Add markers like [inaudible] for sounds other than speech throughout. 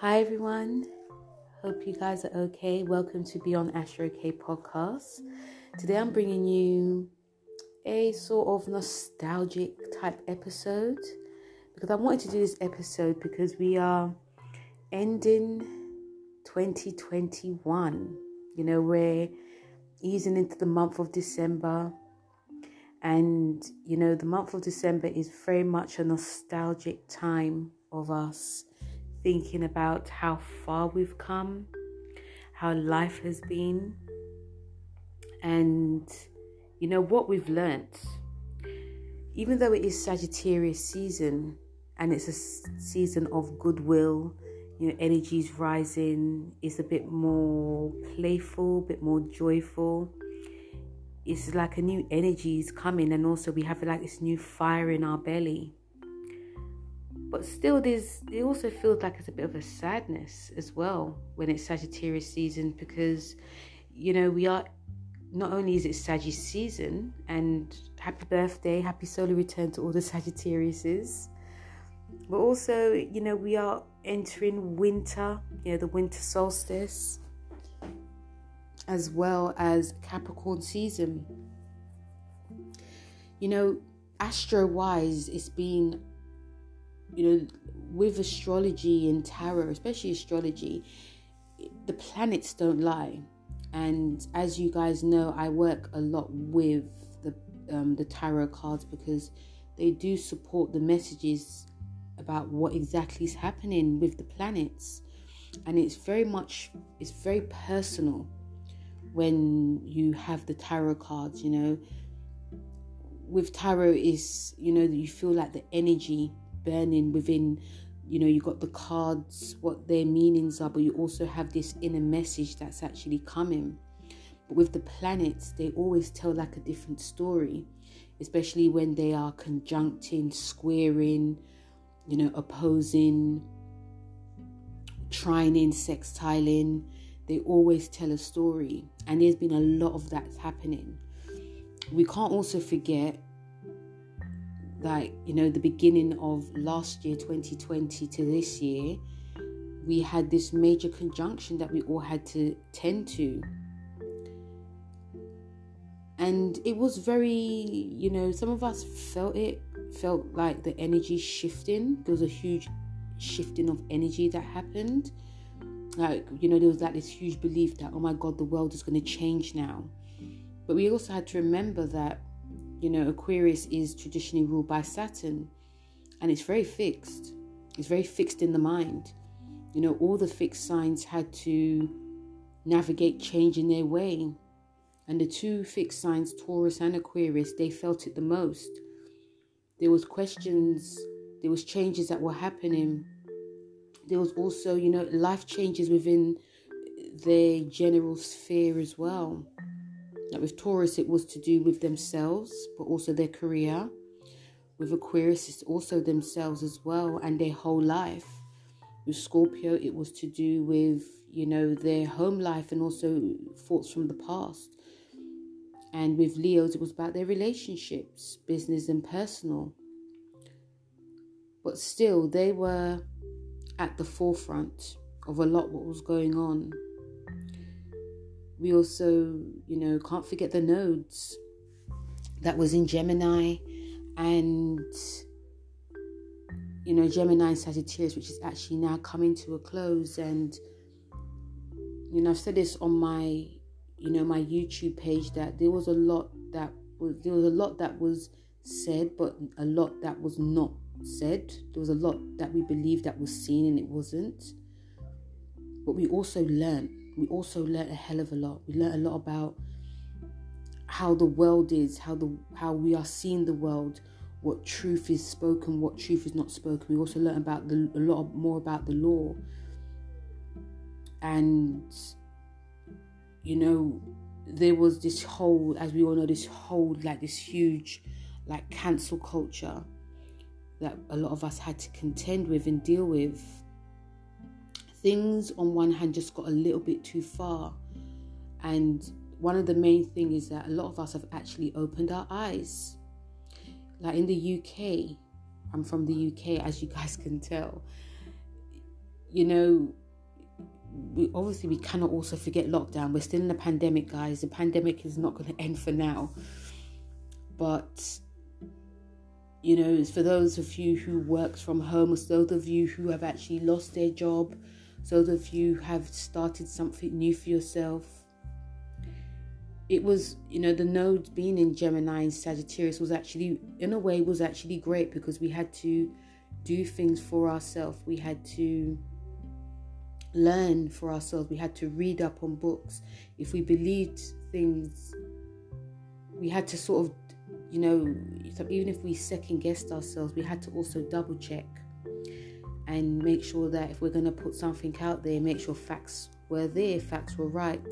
Hi everyone. Hope you guys are okay. Welcome to Beyond Astro K podcast. Today I'm bringing you a sort of nostalgic type episode because I wanted to do this episode because we are ending 2021. You know, we're easing into the month of December. And, you know, the month of December is very much a nostalgic time of us thinking about how far we've come, how life has been, and, you know, what we've learnt. Even though it is Sagittarius season and it's a season of goodwill, you know, energy's rising, it's a bit more playful, a bit more joyful it's like a new energy is coming and also we have like this new fire in our belly but still there's it also feels like it's a bit of a sadness as well when it's sagittarius season because you know we are not only is it sagittarius season and happy birthday happy solar return to all the sagittariuses but also you know we are entering winter you know the winter solstice as well as Capricorn season. You know, astro wise, it's been, you know, with astrology and tarot, especially astrology, the planets don't lie. And as you guys know, I work a lot with the um, the tarot cards because they do support the messages about what exactly is happening with the planets, and it's very much it's very personal when you have the tarot cards, you know. With tarot is, you know, that you feel like the energy burning within, you know, you got the cards, what their meanings are, but you also have this inner message that's actually coming. But with the planets, they always tell like a different story, especially when they are conjuncting, squaring, you know, opposing, trining, sextiling they always tell a story, and there's been a lot of that happening. We can't also forget like you know the beginning of last year 2020 to this year we had this major conjunction that we all had to tend to. And it was very you know some of us felt it felt like the energy shifting. There was a huge shifting of energy that happened. Like, you know, there was like this huge belief that, oh my God, the world is going to change now. But we also had to remember that, you know, Aquarius is traditionally ruled by Saturn and it's very fixed. It's very fixed in the mind. You know, all the fixed signs had to navigate change in their way. And the two fixed signs, Taurus and Aquarius, they felt it the most. There was questions, there was changes that were happening there was also, you know, life changes within their general sphere as well. With Taurus, it was to do with themselves, but also their career. With Aquarius, it's also themselves as well and their whole life. With Scorpio, it was to do with, you know, their home life and also thoughts from the past. And with Leos, it was about their relationships, business and personal. But still, they were at the forefront of a lot what was going on. We also, you know, can't forget the nodes that was in Gemini and you know Gemini and Sagittarius, which is actually now coming to a close. And you know, I've said this on my, you know, my YouTube page that there was a lot that was there was a lot that was said, but a lot that was not said. There was a lot that we believed that was seen and it wasn't. But we also learned. We also learned a hell of a lot. We learned a lot about how the world is, how the how we are seeing the world, what truth is spoken, what truth is not spoken. We also learned about the, a lot more about the law. And you know, there was this whole, as we all know, this whole like this huge like cancel culture that a lot of us had to contend with and deal with. Things on one hand just got a little bit too far. And one of the main things is that a lot of us have actually opened our eyes. Like in the UK, I'm from the UK, as you guys [laughs] can tell. you know, we obviously we cannot also forget lockdown. We're still in a pandemic, guys. The pandemic is not going [laughs] to end for now. But you know, it's for those of you who works from home, or those of you who have actually lost their job, those if you have started something new for yourself. It was, you know, the nodes being in Gemini and Sagittarius was actually, in a way, was actually great because we had to do things for ourselves. We had to learn for ourselves. We had to read up on books. If we believed things, we had to sort of, you know, even if we second guessed ourselves, we had to also double check and make sure that if we're going to put something out there, make sure facts were there, facts were right.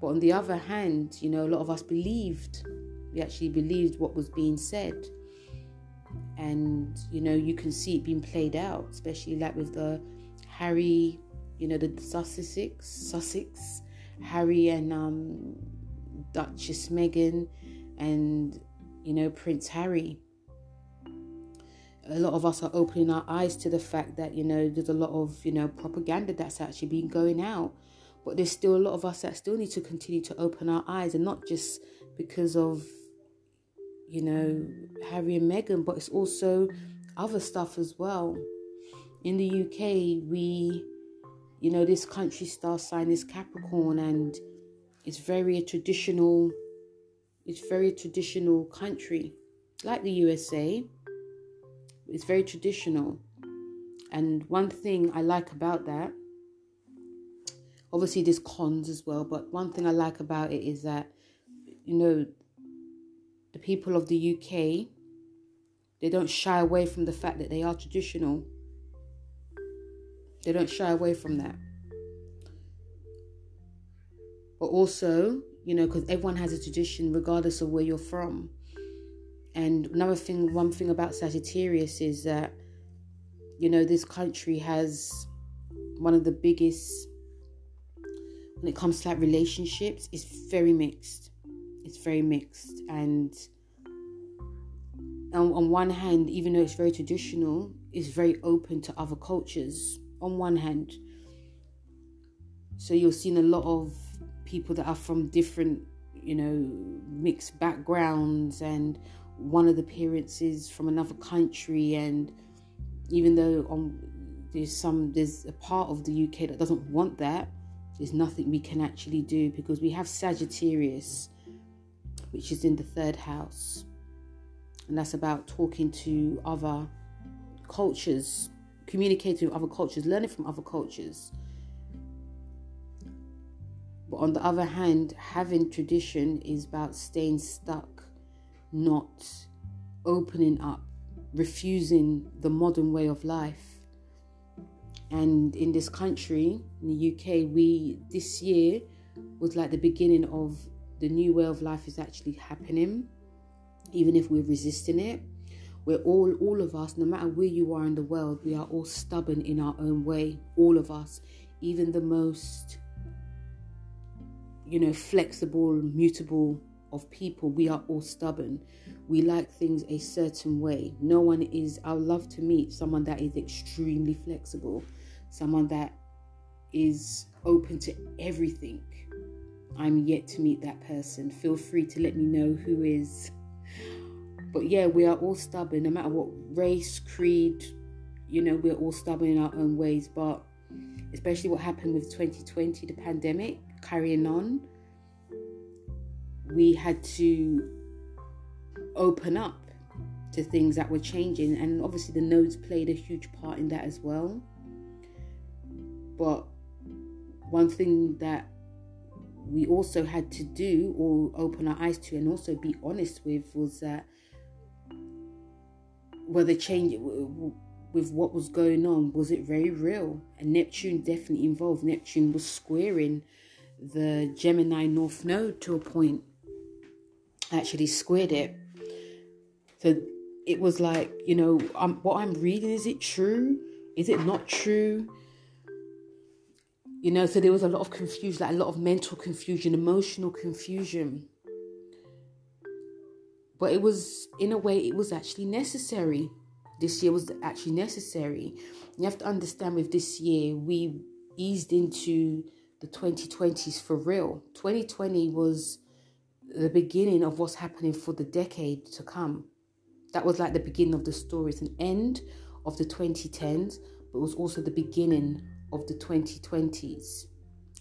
But on the other hand, you know, a lot of us believed, we actually believed what was being said. And, you know, you can see it being played out, especially like with the Harry, you know, the Sussex, Sussex, Harry and um, Duchess Meghan, and you know Prince Harry. A lot of us are opening our eyes to the fact that you know there's a lot of you know propaganda that's actually been going out, but there's still a lot of us that still need to continue to open our eyes, and not just because of you know Harry and Meghan, but it's also other stuff as well in the UK, we, you know, this country star sign is Capricorn and it's very a traditional, it's very traditional country, like the USA. It's very traditional. And one thing I like about that, obviously there's cons as well, but one thing I like about it is that, you know, the people of the UK, they don't shy away from the fact that they are traditional they don't shy away from that. But also, you know, because everyone has a tradition regardless of where you're from. And another thing, one thing about Sagittarius is that, you know, this country has one of the biggest, when it comes to like relationships, it's very mixed. It's very mixed. And on, on one hand, even though it's very traditional, it's very open to other cultures on one hand. So you're seeing a lot of people that are from different, you know, mixed backgrounds, and one of the parents is from another country, and even though on there's some there's a part of the UK that doesn't want that, there's nothing we can actually do because we have Sagittarius, which is in the third house, and that's about talking to other cultures communicating with other cultures, learning from other cultures. But on the other hand, having tradition is about staying stuck, not opening up, refusing the modern way of life. And in this country, in the UK, we this year was like the beginning of the new way of life is actually happening, even if we're resisting it. We're all, all of us, no matter where you are in the world, we are all stubborn in our own way. All of us, even the most, you know, flexible, mutable of people, we are all stubborn. We like things a certain way. No one is, I would love to meet someone that is extremely flexible, someone that is open to everything. I'm yet to meet that person. Feel free to let me know who is. But yeah, we are all stubborn, no matter what race, creed, you know, we're all stubborn in our own ways. But especially what happened with 2020, the pandemic carrying on, we had to open up to things that were changing. And obviously, the nodes played a huge part in that as well. But one thing that we also had to do or open our eyes to and also be honest with was that were the change with what was going on was it very real and neptune definitely involved neptune was squaring the gemini north node to a point actually squared it so it was like you know um, what i'm reading is it true is it not true you know so there was a lot of confusion like a lot of mental confusion emotional confusion but it was, in a way, it was actually necessary. this year was actually necessary. You have to understand with this year, we eased into the 2020s for real. 2020 was the beginning of what's happening for the decade to come. That was like the beginning of the story. It's an end of the 2010s, but it was also the beginning of the 2020s.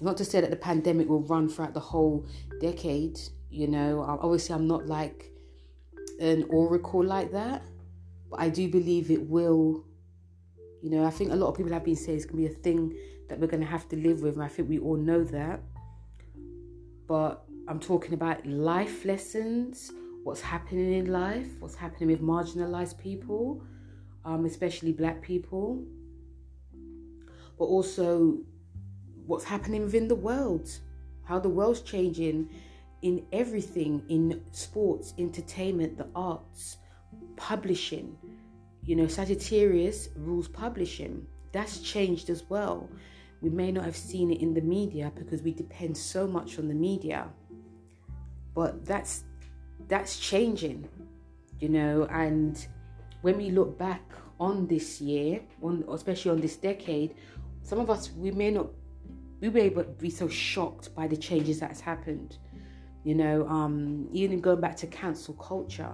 Not to say that the pandemic will run throughout the whole decade, you know. Obviously, I'm not like an oracle like that, but I do believe it will. You know, I think a lot of people have been saying it's going to be a thing that we're going to have to live with, and I think we all know that. But I'm talking about life lessons, what's happening in life, what's happening with marginalized people, um, especially black people, but also what's happening within the world, how the world's changing in everything in sports, entertainment, the arts, publishing. You know, Sagittarius rules publishing. That's changed as well. We may not have seen it in the media because we depend so much on the media. But that's that's changing, you know, and when we look back on this year, on especially on this decade, some of us we may not we may be so shocked by the changes that's happened. You know, um, even going back to cancel culture,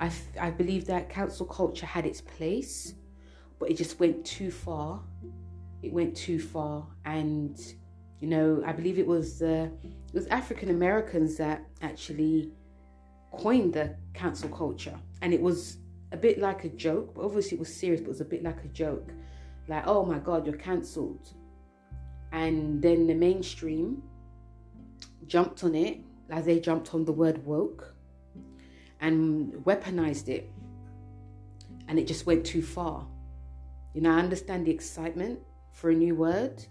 I, I believe that cancel culture had its place, but it just went too far. It went too far, and you know, I believe it was uh, it was African Americans that actually coined the cancel culture, and it was a bit like a joke. But obviously, it was serious, but it was a bit like a joke, like, "Oh my God, you're cancelled," and then the mainstream jumped on it as they jumped on the word woke and weaponized it. And it just went too far. You know, I understand the excitement for a new word.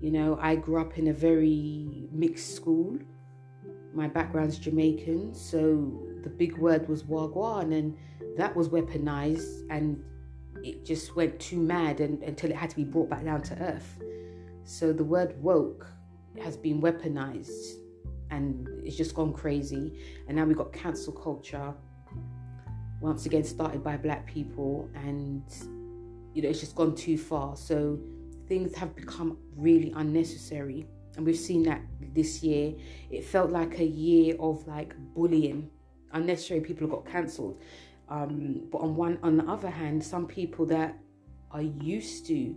You know, I grew up in a very mixed school. My background's Jamaican, so the big word was wagwan, and that was weaponized, and it just went too mad and, until it had to be brought back down to earth. So the word woke has been weaponized and it's just gone crazy. And now we've got cancel culture, once again started by black people, and you know it's just gone too far. So things have become really unnecessary, and we've seen that this year. It felt like a year of like bullying. Unnecessary people got cancelled. Um, but on one, on the other hand, some people that are used to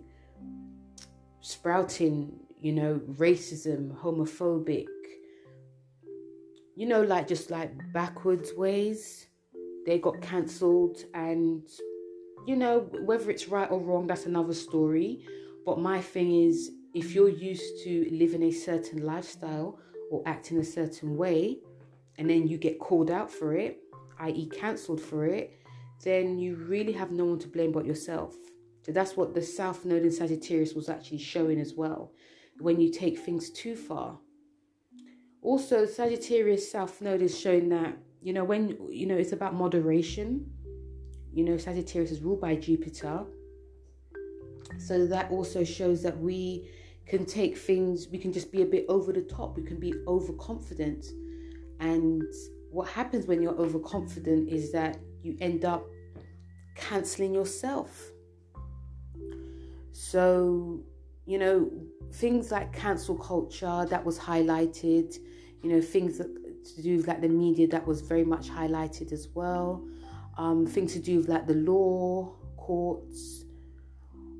sprouting, you know, racism, homophobic, you know, like just like backwards ways. They got cancelled, and you know, whether it's right or wrong, that's another story. But my thing is, if you're used to living a certain lifestyle or acting a certain way, and then you get called out for it, i.e., cancelled for it, then you really have no one to blame but yourself. So that's what the South Node in Sagittarius was actually showing as well. When you take things too far, also, Sagittarius South Node is showing that, you know, when, you know, it's about moderation. You know, Sagittarius is ruled by Jupiter. So that also shows that we can take things, we can just be a bit over the top, we can be overconfident. And what happens when you're overconfident is that you end up canceling yourself. So, you know, things like cancel culture that was highlighted, you know, things that, to do with like the media that was very much highlighted as well, um, things to do with like the law, courts,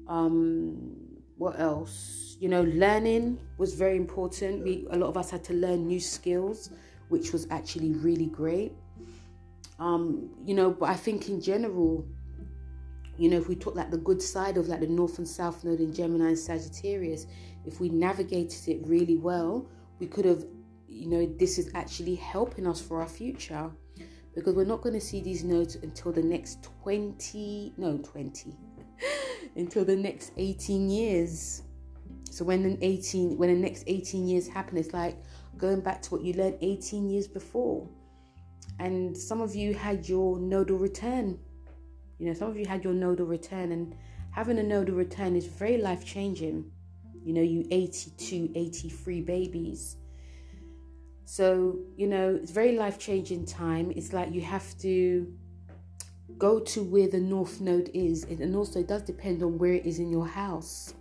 um, what else? You know, learning was very important. We a lot of us had to learn new skills, which was actually really great. Um, you know, but I think in general, you know, if we took like the good side of like the North and South Node in Gemini and Sagittarius, if we navigated it really well, we could have, you know, this is actually helping us for our future because we're not going to see these nodes until the next 20, no, 20, until the next 18 years. So when the 18, when the next 18 years happen, it's like going back to what you learned 18 years before. And some of you had your nodal return. You know, some of you had your nodal return, and having a nodal return is very life changing you know, you 82, 83 babies. So, you know, it's very life changing time. It's like you have to go to where the north node is, and also it does depend on where it is in your house.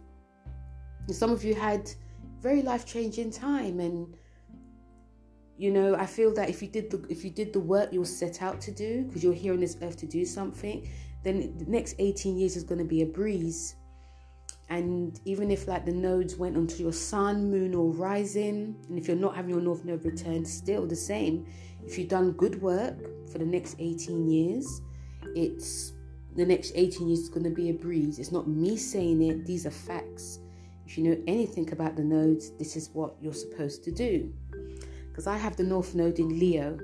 Some of you had very life changing time, and you know I feel that if you did the if you did the work you were set out to do, because you're here on this earth to do something, then the next 18 years is going to be a breeze. And even if like the nodes went onto your sun, moon, or rising, and if you're not having your north node return, still the same. If you've done good work for the next 18 years, it's the next 18 years is going to be a breeze. It's not me saying it, these are facts. If you know anything about the nodes, this is what you're supposed to do. Because I have the north node in Leo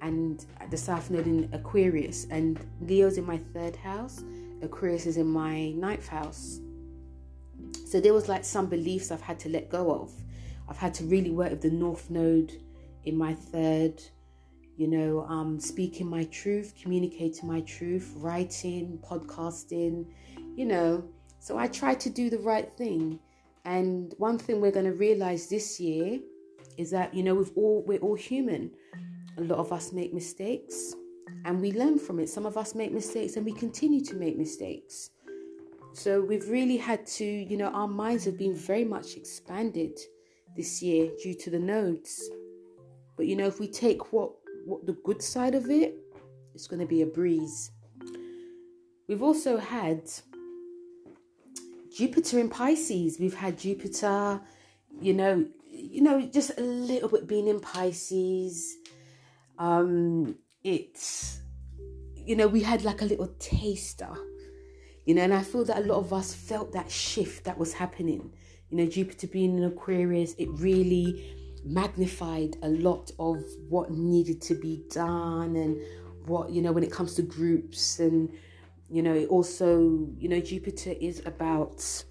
and the south node in Aquarius, and Leo's in my third house, Aquarius is in my ninth house. So there was like some beliefs I've had to let go of. I've had to really work with the North Node in my third, you know, um, speaking my truth, communicating my truth, writing, podcasting, you know. So I try to do the right thing. And one thing we're going to realize this year is that, you know, we've all we're all human. A lot of us make mistakes and we learn from it. Some of us make mistakes and we continue to make mistakes. So we've really had to, you know, our minds have been very much expanded this year due to the nodes. But you know, if we take what what the good side of it, it's going to be a breeze. We've also had Jupiter in Pisces. We've had Jupiter, you know, you know, just a little bit being in Pisces. Um, it's you know, we had like a little taster you know, and I feel that a lot of us felt that shift that was happening. You know, Jupiter being in Aquarius, it really magnified a lot of what needed to be done and what, you know, when it comes to groups and, you know, it also, you know, Jupiter is about,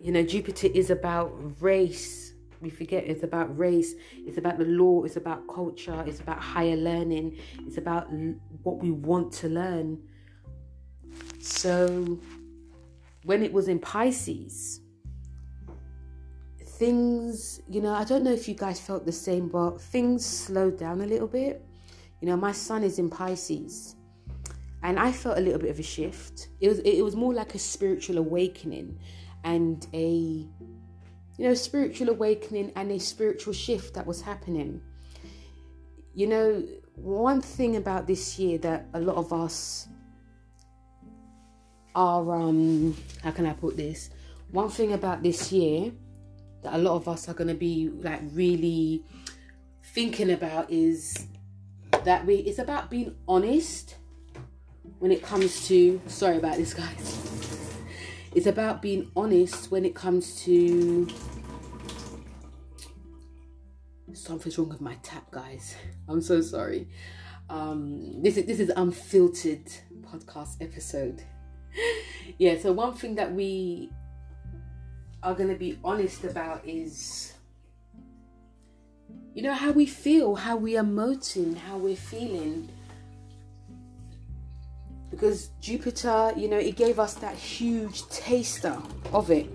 you know, Jupiter is about race. We forget it's about race, it's about the law, it's about culture, it's about higher learning, it's about what we want to learn so when it was in Pisces, things, you know, I don't know if you guys felt the same, but things slowed down a little bit. You know, my son is in Pisces. And I felt a little bit of a shift. It was it was more like a spiritual awakening and a you know, spiritual awakening and a spiritual shift that was happening. You know, one thing about this year that a lot of us are um how can I put this? One thing about this year that a lot of us are gonna be like really thinking about is that we it's about being honest when it comes to sorry about this guys. [laughs] It's about being honest when it comes to something's wrong with my tap guys. [laughs] I'm so sorry. Um this is this is unfiltered podcast episode [laughs] yeah, so one thing that we are going to be honest about is you know how we feel, how we are emoting, how we're feeling. Because Jupiter, you know, it gave us that huge taster of it.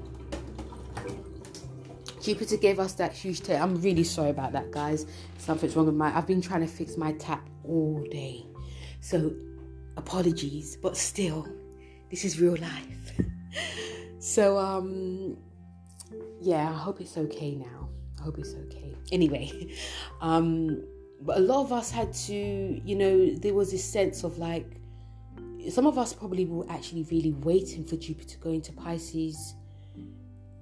Jupiter gave us that huge taste. I'm really sorry about that, guys. Something's wrong with my. I've been trying to fix my tap all day, so apologies. But still, this is real life. [laughs] so um yeah, I hope it's okay now. I hope it's okay. Anyway, [laughs] um but a lot of us had to, you know, there was this sense of like some of us probably were actually really waiting for Jupiter going to go into Pisces.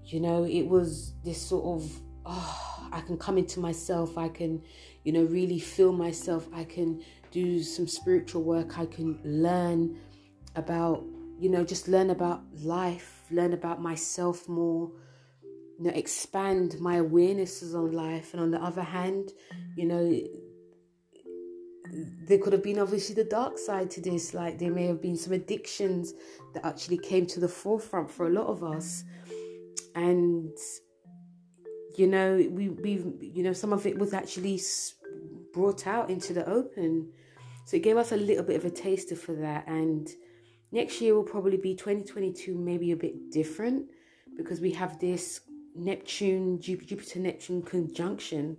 You know, it was this sort of oh, I can come into myself, I can, you know, really feel myself, I can do some spiritual work, I can learn about you know, just learn about life, learn about myself more, you know, expand my awarenesses on life. And on the other hand, you know, there could have been obviously the dark side to this. Like there may have been some addictions that actually came to the forefront for a lot of us. And, you know, we, we, you know, some of it was actually brought out into the open. So it gave us a little bit of a taster for that. And, Next year will probably be 2022, maybe a bit different because we have this Neptune, Jupiter Neptune conjunction.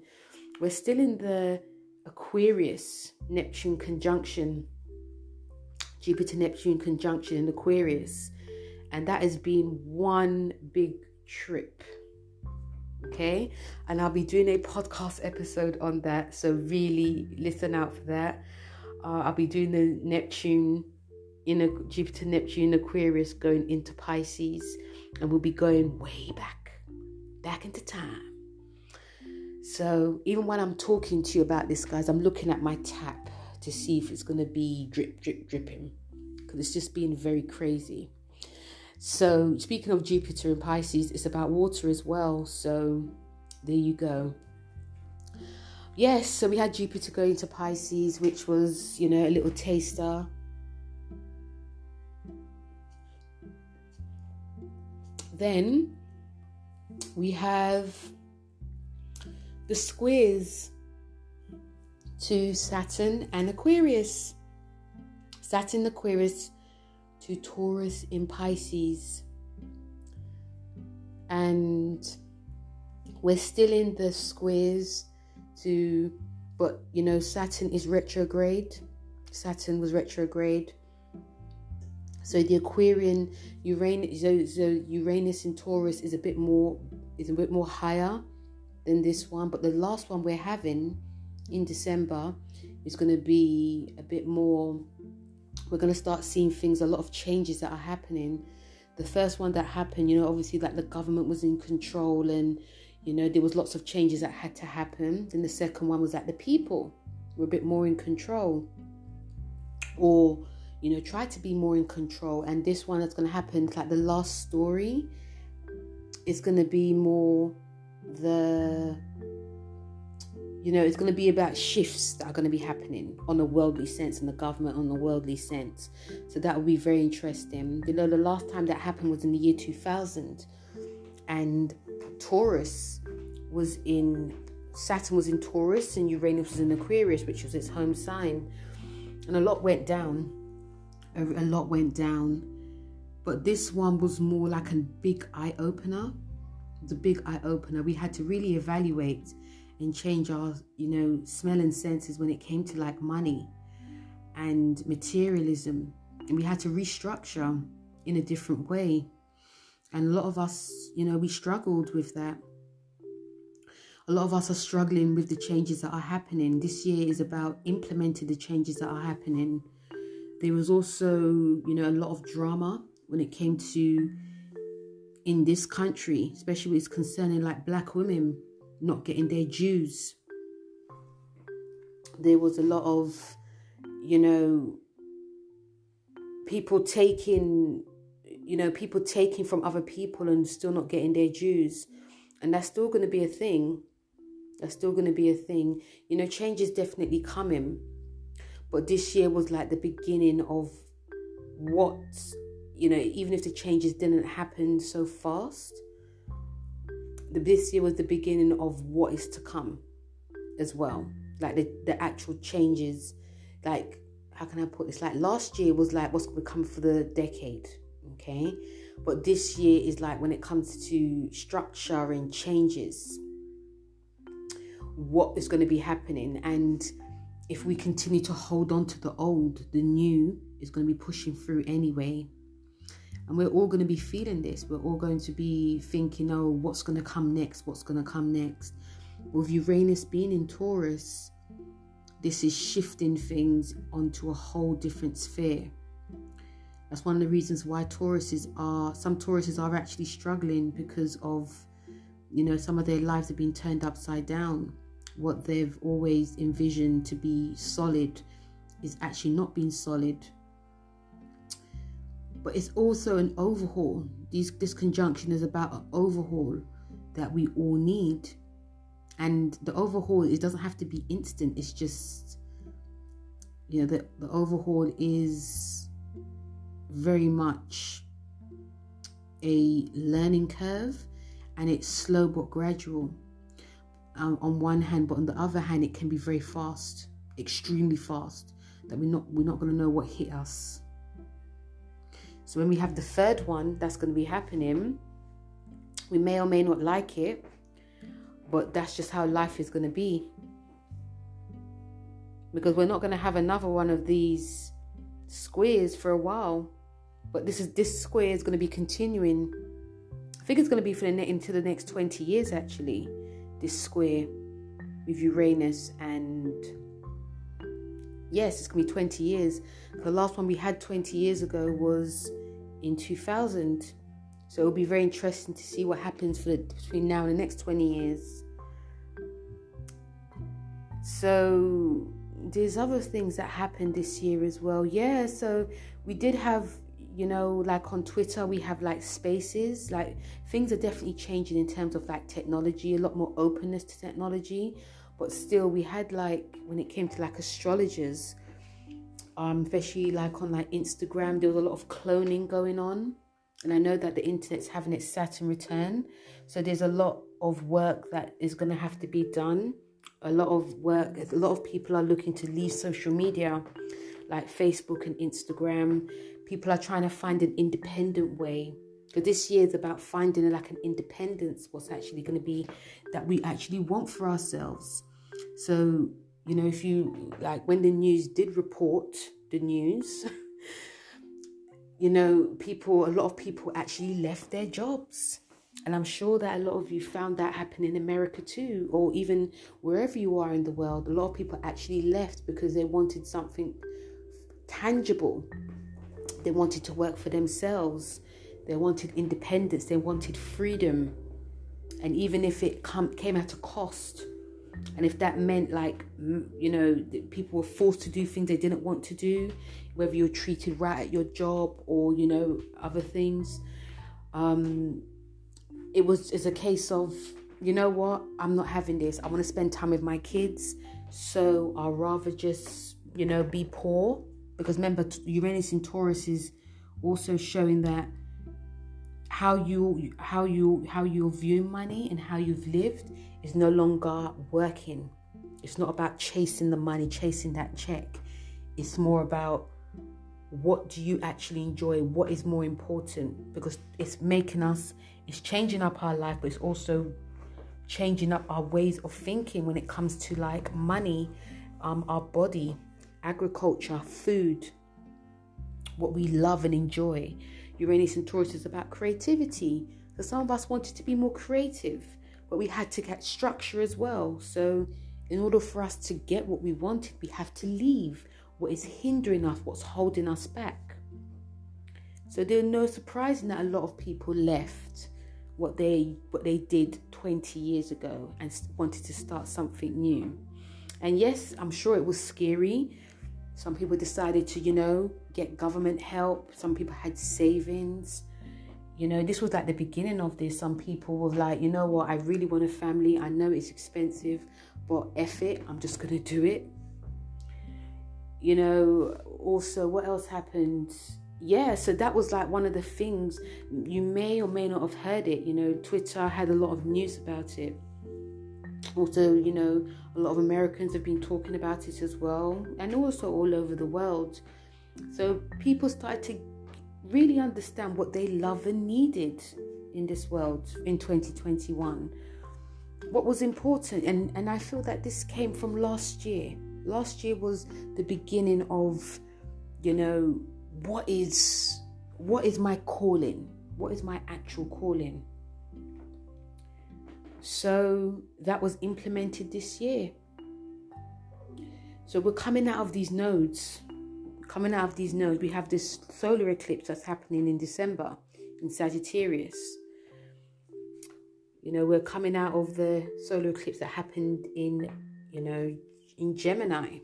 We're still in the Aquarius Neptune conjunction. Jupiter Neptune conjunction in Aquarius. And that has been one big trip. Okay. And I'll be doing a podcast episode on that. So really listen out for that. Uh, I'll be doing the Neptune in a Jupiter Neptune Aquarius going into Pisces. And we'll be going way back, back into time. So even when I'm talking to you about this, guys, I'm looking at my tap to see if it's going to be drip, drip, dripping because it's just been very crazy. So, speaking of Jupiter and Pisces, it's about water as well. So, there you go. Yes, so we had Jupiter going to Pisces, which was, you know, a little taster. Then we have the squares to Saturn and Aquarius. Saturn Aquarius to Taurus in Pisces. And we're still in the squares to, but you know, Saturn is retrograde. Saturn was retrograde. So the Aquarian Uranus, so, so Uranus in Taurus is a bit more, is a bit more higher than this one. But the last one we're having in December is going to be a bit more. We're going to start seeing things, a lot of changes that are happening. The first one that happened, you know, obviously, like the government was in control and, you know, there was lots of changes that had to happen. Then the second one was that the people were a bit more in control or, you know, try to be more in control. And this one that's going to happen, like the last story, is going to be more the you know it's going to be about shifts that are going to be happening on a worldly sense and the government on a worldly sense. So that will be very interesting. You know the last time that happened was in the year 2000 and taurus was in saturn was in taurus and uranus was in aquarius which was its home sign. And a lot went down. A lot went down but this one was more like a big eye opener the big eye opener. We had to really evaluate and change our, you know, smell and senses when it came to like money and materialism. And we had to restructure in a different way. And a lot of us, you know, we struggled with that. A lot of us are struggling with the changes that are happening. This year is about implementing the changes that are happening. There was also, you know, a lot of drama when it came to in this country, especially with concerning like black women not getting their dues. There was a lot of, you know, people taking, you know, people taking from other people and still not getting their dues. And that's still going to be a thing. That's still going to be a thing. You know, change is definitely coming. But this year was like the beginning of what you know, even if the changes didn't happen so fast, this year was the beginning of what is to come as well. Like the, the actual changes, like, how can I put this? Like last year was like what's going to come for the decade, okay? But this year is like when it comes to structure and changes, what is going to be happening. And if we continue to hold on to the old, the new is going to be pushing through anyway. And we're all going to be feeling this. We're all going to be thinking, oh, what's going to come next? What's going to come next? With Uranus being in Taurus, this is shifting things onto a whole different sphere. That's one of the reasons why Tauruses are, some Tauruses are actually struggling because of, you know, some of their lives have been turned upside down. What they've always envisioned to be solid is actually not being solid but it's also an overhaul. These, this conjunction is about an overhaul that we all need. And the overhaul, it doesn't have to be instant. It's just, you know, the, the overhaul is very much a learning curve and it's slow but gradual um, on one hand but on the other hand it can be very fast extremely fast that we're not we're not going to know what hit us so when we have the third one that's going to be happening, we may or may not like it, but that's just how life is going to be. Because we're not going to have another one of these squares for a while, but this is this square is going to be continuing. I think it's going to be for the ne- the next twenty years actually. This square with Uranus and yes, it's going to be twenty years. The last one we had twenty years ago was in two thousand. So it'll be very interesting to see what happens for the, between now and the next 20 years. So there's other things that happened this year as well. Yeah, so we did have, you know, like on Twitter, we have like spaces. Like things are definitely changing in terms of like technology, a lot more openness to technology. But still, we had like when it came to like astrologers, um, especially like on like Instagram, there was a lot of cloning going on and I know that the internet's having its Saturn return. So there's a lot of work that is going to have to be done. A lot of work, a lot of people are looking to leave social media like Facebook and Instagram. People are trying to find an independent way. Because this year is about finding like an independence, what's actually going to be that we actually want for ourselves. So, you know, if you like when the news did report the news, [laughs] you know, people, a lot of people actually left their jobs. And I'm sure that a lot of you found that happen in America too, or even wherever you are in the world. A lot of people actually left because they wanted something tangible. They wanted to work for themselves. They wanted independence. They wanted freedom. And even if it come, came at a cost, and if that meant like you know people were forced to do things they didn't want to do whether you're treated right at your job or you know other things um it was it's a case of you know what? I'm not having this. I want to spend time with my kids. So i'll rather just you know be poor. Because remember uranus in taurus is also showing that how you how you how you view money and how you've lived is no longer working. It's not about chasing the money chasing that check. It's more about what do you actually enjoy? What is more important? Because it's making us it's changing up our life but it's also changing up our ways of thinking when it comes to like money um our body agriculture food what we love and enjoy. Uranus and taurus is about creativity. So some of us wanted to be more creative but we had to get structure as well so in order for us to get what we wanted we have to leave what is hindering us, what's holding us back. So there's no surprising that a lot of people left what they what they did 20 years ago and wanted to start something new. And yes, I'm sure it was scary. Some people decided to, you know, get government help. Some people had savings. You know, this was like the beginning of this. Some people were like, you know what, I really want a family. I know it's expensive, but F it, I'm just going to do it. You know also what else happened? Yeah so that was like one of the things. You may or may not have heard it. You know twitter had a lot of news about it. Also you know a lot of americans have been talking about it as well and also all over the world. So people started to really understand what they love and needed in this world in 2021 what was important and and i feel that this came from last year. Last year was the beginning of you know what is what is my calling? What is my actual calling? So that was implemented this year. So we're coming out of these nodes coming out of these nodes we have this solar eclipse that's happening in december in sagittarius you know we're coming out of the solar eclipse that happened in you know in Gemini.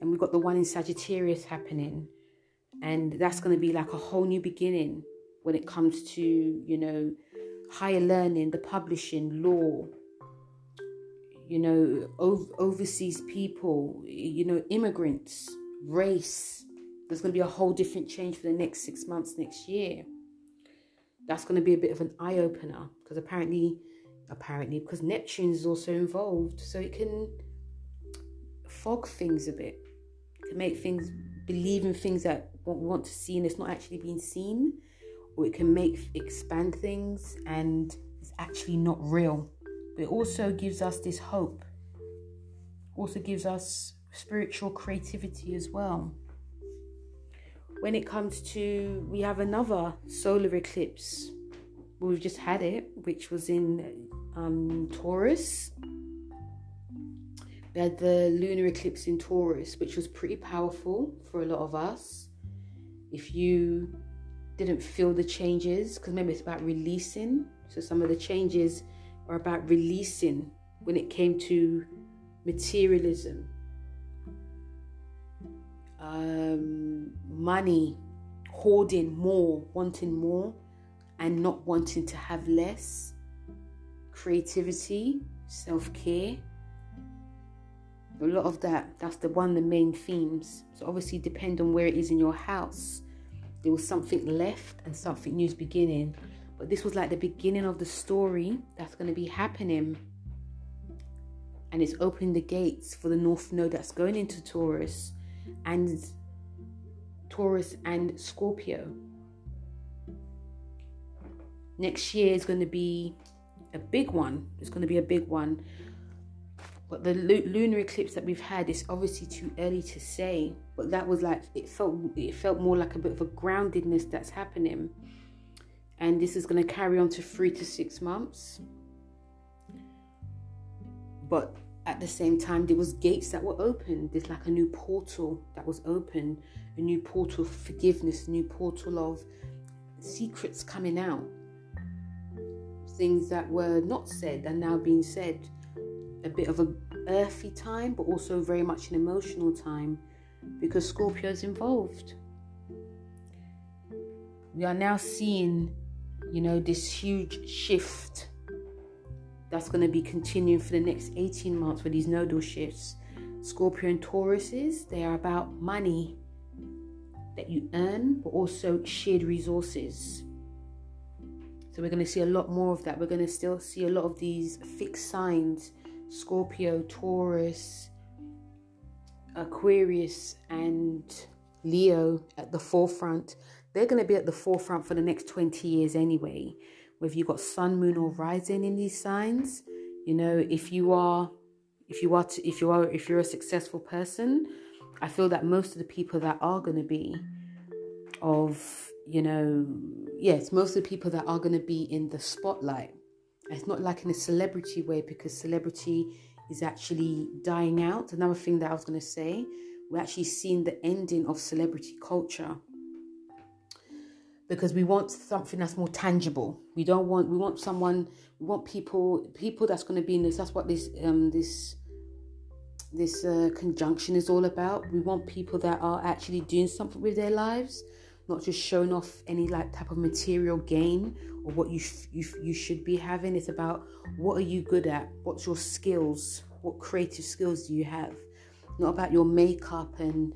And we've got the one in Sagittarius happening. And that's going to be like a whole new beginning when it comes to, you know, higher learning, the publishing, law, you know, ov- overseas people, you know, immigrants, race. There's going to be a whole different change for the next six months, next year. That's going to be a bit of an eye opener because apparently, apparently, because Neptune is also involved, so it can fog things a bit, to make things believe in things that we want to see and it's not actually being seen, or it can make expand things and it's actually not real. But it also gives us this hope, also gives us spiritual creativity as well. when it comes to, we have another solar eclipse. We've just had it, which was in um, Taurus. We had the lunar eclipse in Taurus, which was pretty powerful for a lot of us. If you didn't feel the changes, because remember it's about releasing. So some of the changes are about releasing when it came to materialism, um, money, hoarding more, wanting more, and not wanting to have less, creativity, self care a lot of that that's the one the main themes. So obviously depend on where it is in your house. There was something left and something new is beginning. But this was like the beginning of the story that's going to be happening. And it's opening the gates for the north node that's going into taurus and taurus and scorpio next year is going to be a big one it's going to be a big one but the lunar eclipse that we've had is obviously too early to say. But that was like it felt it felt more like a bit of a groundedness that's happening, and this is going to carry on to three to six months. But at the same time, there was gates that were open. There's like a new portal that was open, a new portal of forgiveness, a new portal of secrets coming out, things that were not said are now being said a bit of a earthy time, but also very much an emotional time because Scorpio is involved. We are now seeing, you know, this huge shift that's going to be continuing for the next 18 months with these nodal shifts. Scorpio and Tauruses, they are about money that you earn, but also shared resources. So we're going to see a lot more of that. We're going to still see a lot of these fixed signs Scorpio, Taurus, Aquarius, and Leo at the forefront. They're going to be at the forefront for the next 20 years anyway. Whether you've got sun, moon, or rising in these signs, you know, if you are, if you are, to, if you are, if you're a successful person, I feel that most of the people that are going to be of, you know, yes, most of the people that are going to be in the spotlight it's not like in a celebrity way because celebrity is actually dying out. Another thing that I was going to say, we're actually seeing the ending of celebrity culture because we want something that's more tangible. We don't want we want someone we want people people that's going to be in this. That's what this um this this uh, conjunction is all about. We want people that are actually doing something with their lives not just showing off any like type of material gain or what you you you should be having. It's about what are you good at? What's your skills? What creative skills do you have? Not about your makeup and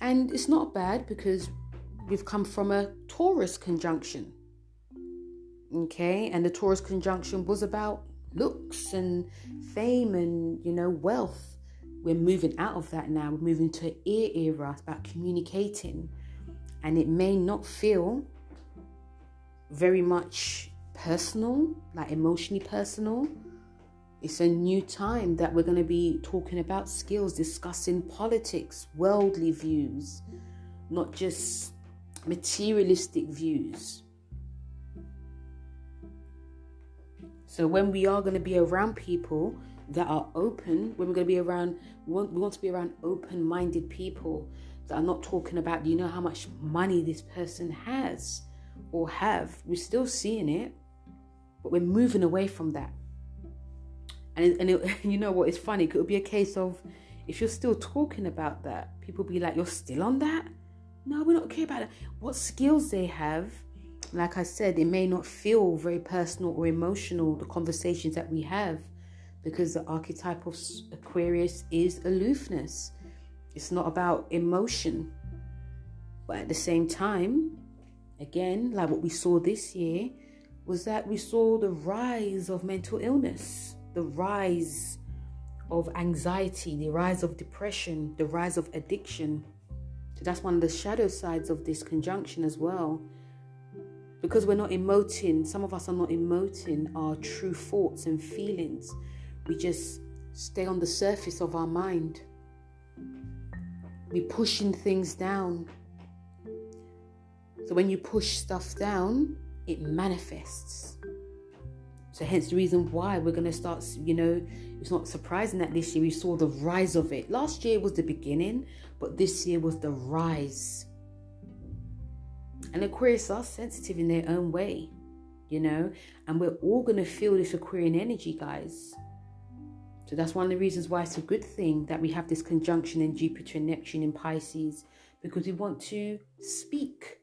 and it's not bad because we've come from a Taurus conjunction. Okay, and the Taurus conjunction was about looks and fame and you know wealth. We're moving out of that now. We're moving to an ear era. It's about communicating and it may not feel very much personal, like emotionally personal. It's a new time that we're going to be talking about skills, discussing politics, worldly views, not just materialistic views. So, when we are going to be around people that are open, when we're going to be around, we want, to be around open minded people that are not talking about, you know how much money this person has or have? We're still seeing it, but we're moving away from that. And, and it, [laughs] you know what? It's funny. It could be a case of if you're still talking about that, people be like, you're still on that? No, we don't care about it. What skills they have, like I said, it may not feel very personal or emotional, the conversations that we have, because the archetype of Aquarius is aloofness. It's not about emotion. But at the same time, again, like what we saw this year, was that we saw the rise of mental illness, the rise of anxiety, the rise of depression, the rise of addiction. That's one of the shadow sides of this conjunction as well. Because we're not emoting, some of us are not emoting our true thoughts and feelings. We just stay on the surface of our mind be pushing things down So when you push stuff down, it manifests. So hence the reason why we're going to start, you know, it's not surprising that this year we saw the rise of it. Last year was the beginning, but this year was the rise. And Aquarius are sensitive in their own way, you know, and we're all going to feel this Aquarian energy, guys. So that's one of the reasons why it's a good thing that we have this conjunction in Jupiter and Neptune in Pisces because we want to speak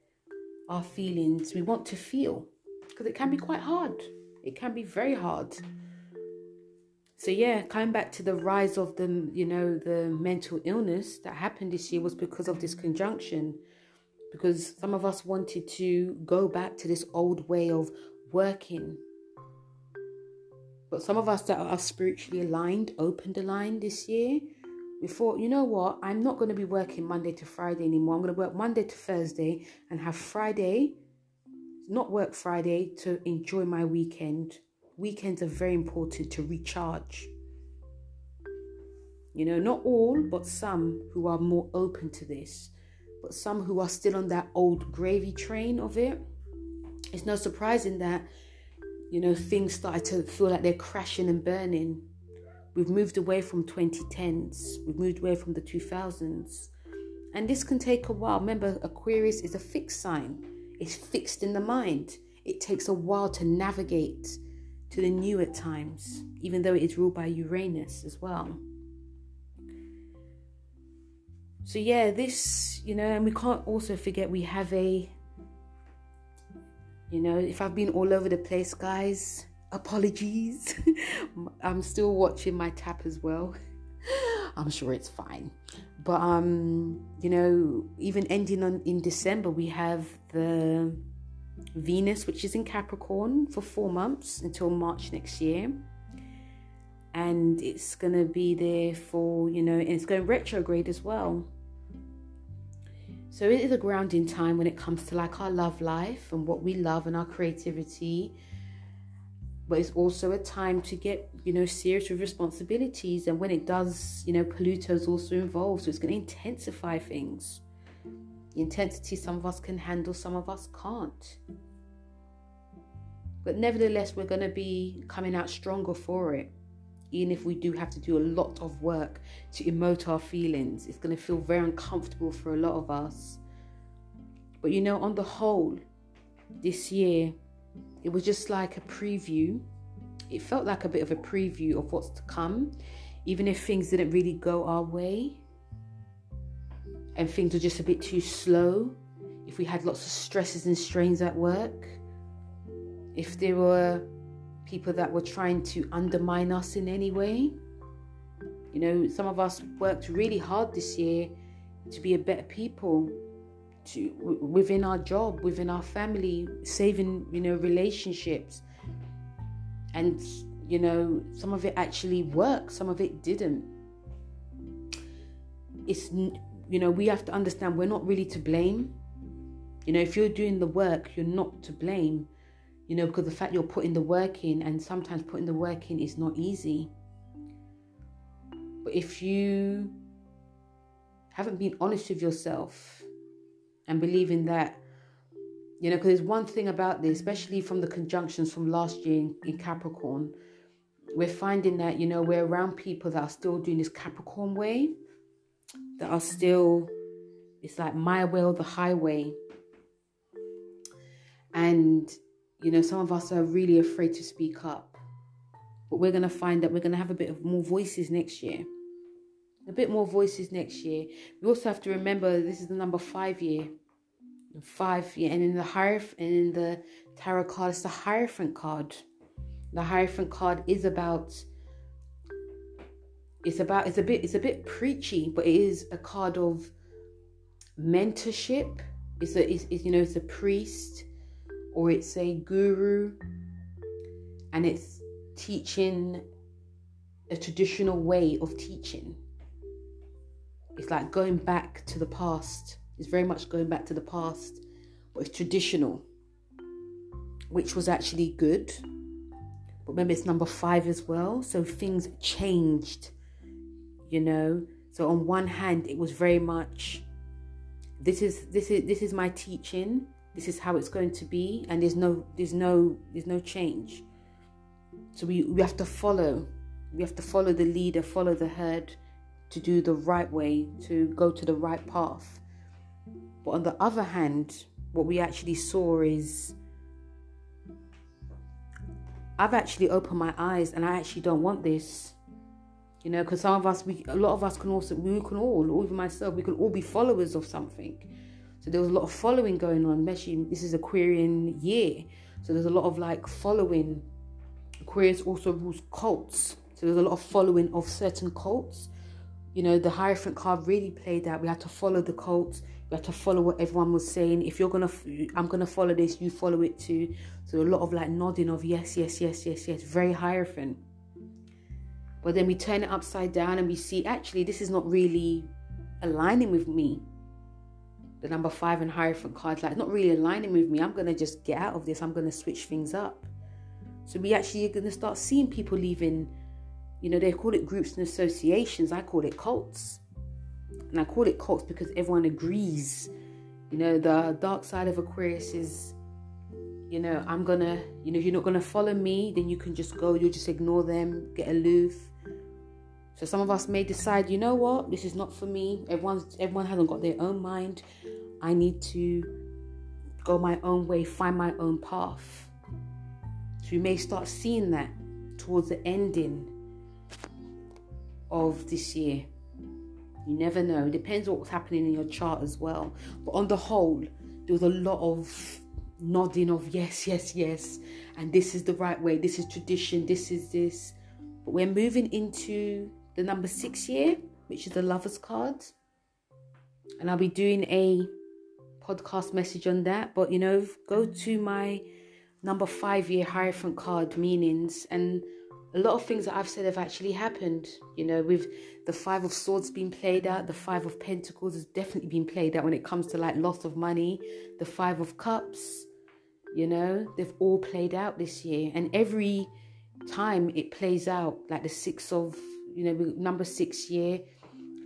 our feelings, we want to feel because it can be quite hard it can be very hard. So yeah, coming back to the rise of the you know the mental illness that happened this year was because of this conjunction. Because some of us wanted to go back to this old way of working. But some of us that are spiritually aligned, opened the line this year, we thought, you know what, I'm not going to be working Monday to Friday anymore. I'm going to work Monday to Thursday and have Friday not work Friday to enjoy my weekend. Weekends are very important to recharge. You know, not all, but some who are more open to this, but some who are still on that old gravy train of it. It's no surprising that, you know, things started to feel like they're crashing and burning. We've moved away from 2010s, we've moved away from the 2000s. And this can take a while. Remember, Aquarius is a fixed sign it's fixed in the mind. It takes a while to navigate to the new at times, even though it is ruled by Uranus as well. So, yeah, this, you know, and we can't also forget we have a, you know, if I've been all over the place, guys, apologies. [laughs] I'm still watching my tap as well. [laughs] I'm sure it's fine. But um, you know, even ending on in December, we have the Venus, which is in Capricorn for four months until March next year. And it's gonna be there for, you know, and it's going retrograde as well. So it is a grounding time when it comes to like our love life and what we love and our creativity but it's also a time to get you know serious with responsibilities and when it does you know pluto's also involved so it's going to intensify things intensity some of us can handle some of us can't. But nevertheless we're going to be coming out stronger for it. Even if we do have to do a lot of work to emote our feelings it's going to feel very uncomfortable for a lot of us. But you know on the whole this year it was just like a preview. It felt like a bit of a preview of what's to come, even if things didn't really go our way and things were just a bit too slow. If we had lots of stresses and strains at work, if there were people that were trying to undermine us in any way. You know, some of us worked really hard this year to be a better people to within our job, within our family, saving you know relationships, and you know some of it actually worked, some of it didn't. It's you know we have to understand we're not really to blame. You know if you're doing the work, you're not to blame. You know because the fact you're putting the work in, and sometimes putting the work in is not easy. But if you haven't been honest with yourself and believing that you know because there's one thing about this especially from the conjunctions from last year in, in, capricorn we're finding that you know we're around people that are still doing this capricorn way that are still it's like my or the highway. And you know some of us are really afraid to speak up. But we're going to find that we're going to have a bit of more voices next year. A bit more voices next year. We also have to remember this is the number five year. Five yeah and in the hieroph and in the tarot card it's the hierophant card. The hierophant card is about it's about it's a bit it's a bit preachy but it is a card of mentorship it's a it's, it's you know it's a priest or it's a guru and it's teaching a traditional way of teaching it's like going back to the past it's very much going back to the past, but it's traditional, which was actually good. But remember, it's number five as well. So things changed, you know. So on one hand, it was very much this is this is this is my teaching. This is how it's going to be. And there's no there's no there's no change. So we, we have to follow. We have to follow the leader follow the herd to do the right way to go to the right path. But on the other hand what we actually saw is I've actually opened my eyes and I actually don't want this. You know, because some of us, we, a lot of us can also, we can all, or even myself, we can all be followers of something. So there was a lot of following going on, especially this is Aquarian year. So there's a lot of like following. Aquarius also rules cults. So there's a lot of following of certain cults. You know, the Hierophant card really played that. We had to follow the cults. We had to follow what everyone was saying. If you're gonna, I'm gonna follow this. You follow it too. So a lot of like nodding of yes, yes, yes, yes, yes. Very Hierophant. But then we turn it upside down and we see actually this is not really aligning with me the number five and Hierophant cards, like not really aligning with me. I'm gonna just get out of this. I'm gonna switch things up. So we actually are gonna start seeing people leaving. You know, they call it groups and associations. I call it cults, and I call it cults because everyone agrees. You know, the dark side of Aquarius is, you know, I'm gonna, you know, if you're not gonna follow me, then you can just go. You'll just ignore them, get aloof. So some of us may decide, you know what, this is not for me. Everyone's everyone hasn't got their own mind. I need to go my own way, find my own path. So you may start seeing that towards the ending of this year. You never know. It depends what's happening in your chart as well. But on the whole, there was a lot of nodding of yes, yes, yes, and this is the right way. This is tradition. This is this. But we're moving into the number six year, which is the Lovers card, and I'll be doing a podcast message on that. But you know, go to my number five year Hierophant card meanings and a lot of things that I've said have actually happened. You know, with the Five of Swords being played out, the Five of Pentacles has definitely been played out when it comes to like loss of money, the Five of Cups, you know, they've all played out this year. And every time it plays out, like the Six of, you know, number six year,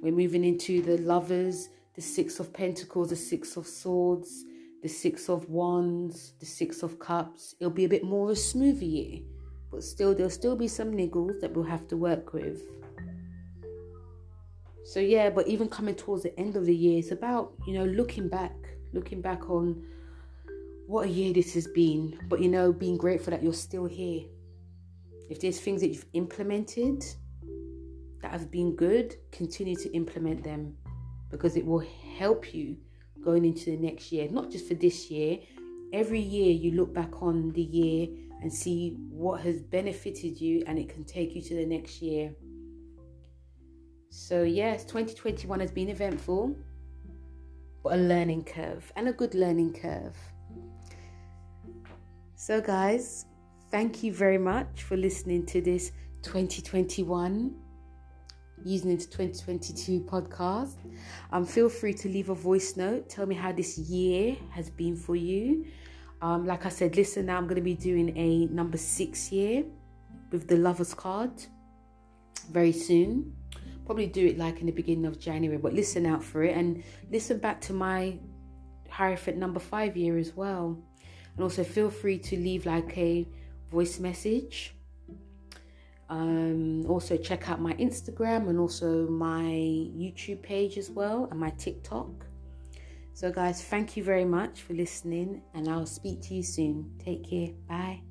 we're moving into the Lovers, the Six of Pentacles, the Six of Swords, the Six of Wands, the Six of Cups. It'll be a bit more of a smoother year, but still, there'll still be some niggles that we'll have to work with. So, yeah, but even coming towards the end of the year, it's about, you know, looking back, looking back on what a year this has been, but, you know, being grateful that you're still here. If there's things that you've implemented that have been good, continue to implement them because it will help you going into the next year, not just for this year. Every year you look back on the year and see what has benefited you, and it can take you to the next year. So, yes, 2021 has been eventful, but a learning curve and a good learning curve. So, guys, thank you very much for listening to this 2021 using into 2022 podcast. Um, feel free to leave a voice note. Tell me how this year has been for you. Um, like I said, listen, now I'm going to be doing a number six year with the Lovers card very soon. Probably do it like in the beginning of January, but listen out for it and listen back to my Hierophant number five year as well. And also feel free to leave like a voice message um, also, check out my Instagram and also my YouTube page as well, and my TikTok. So, guys, thank you very much for listening, and I'll speak to you soon. Take care. Bye.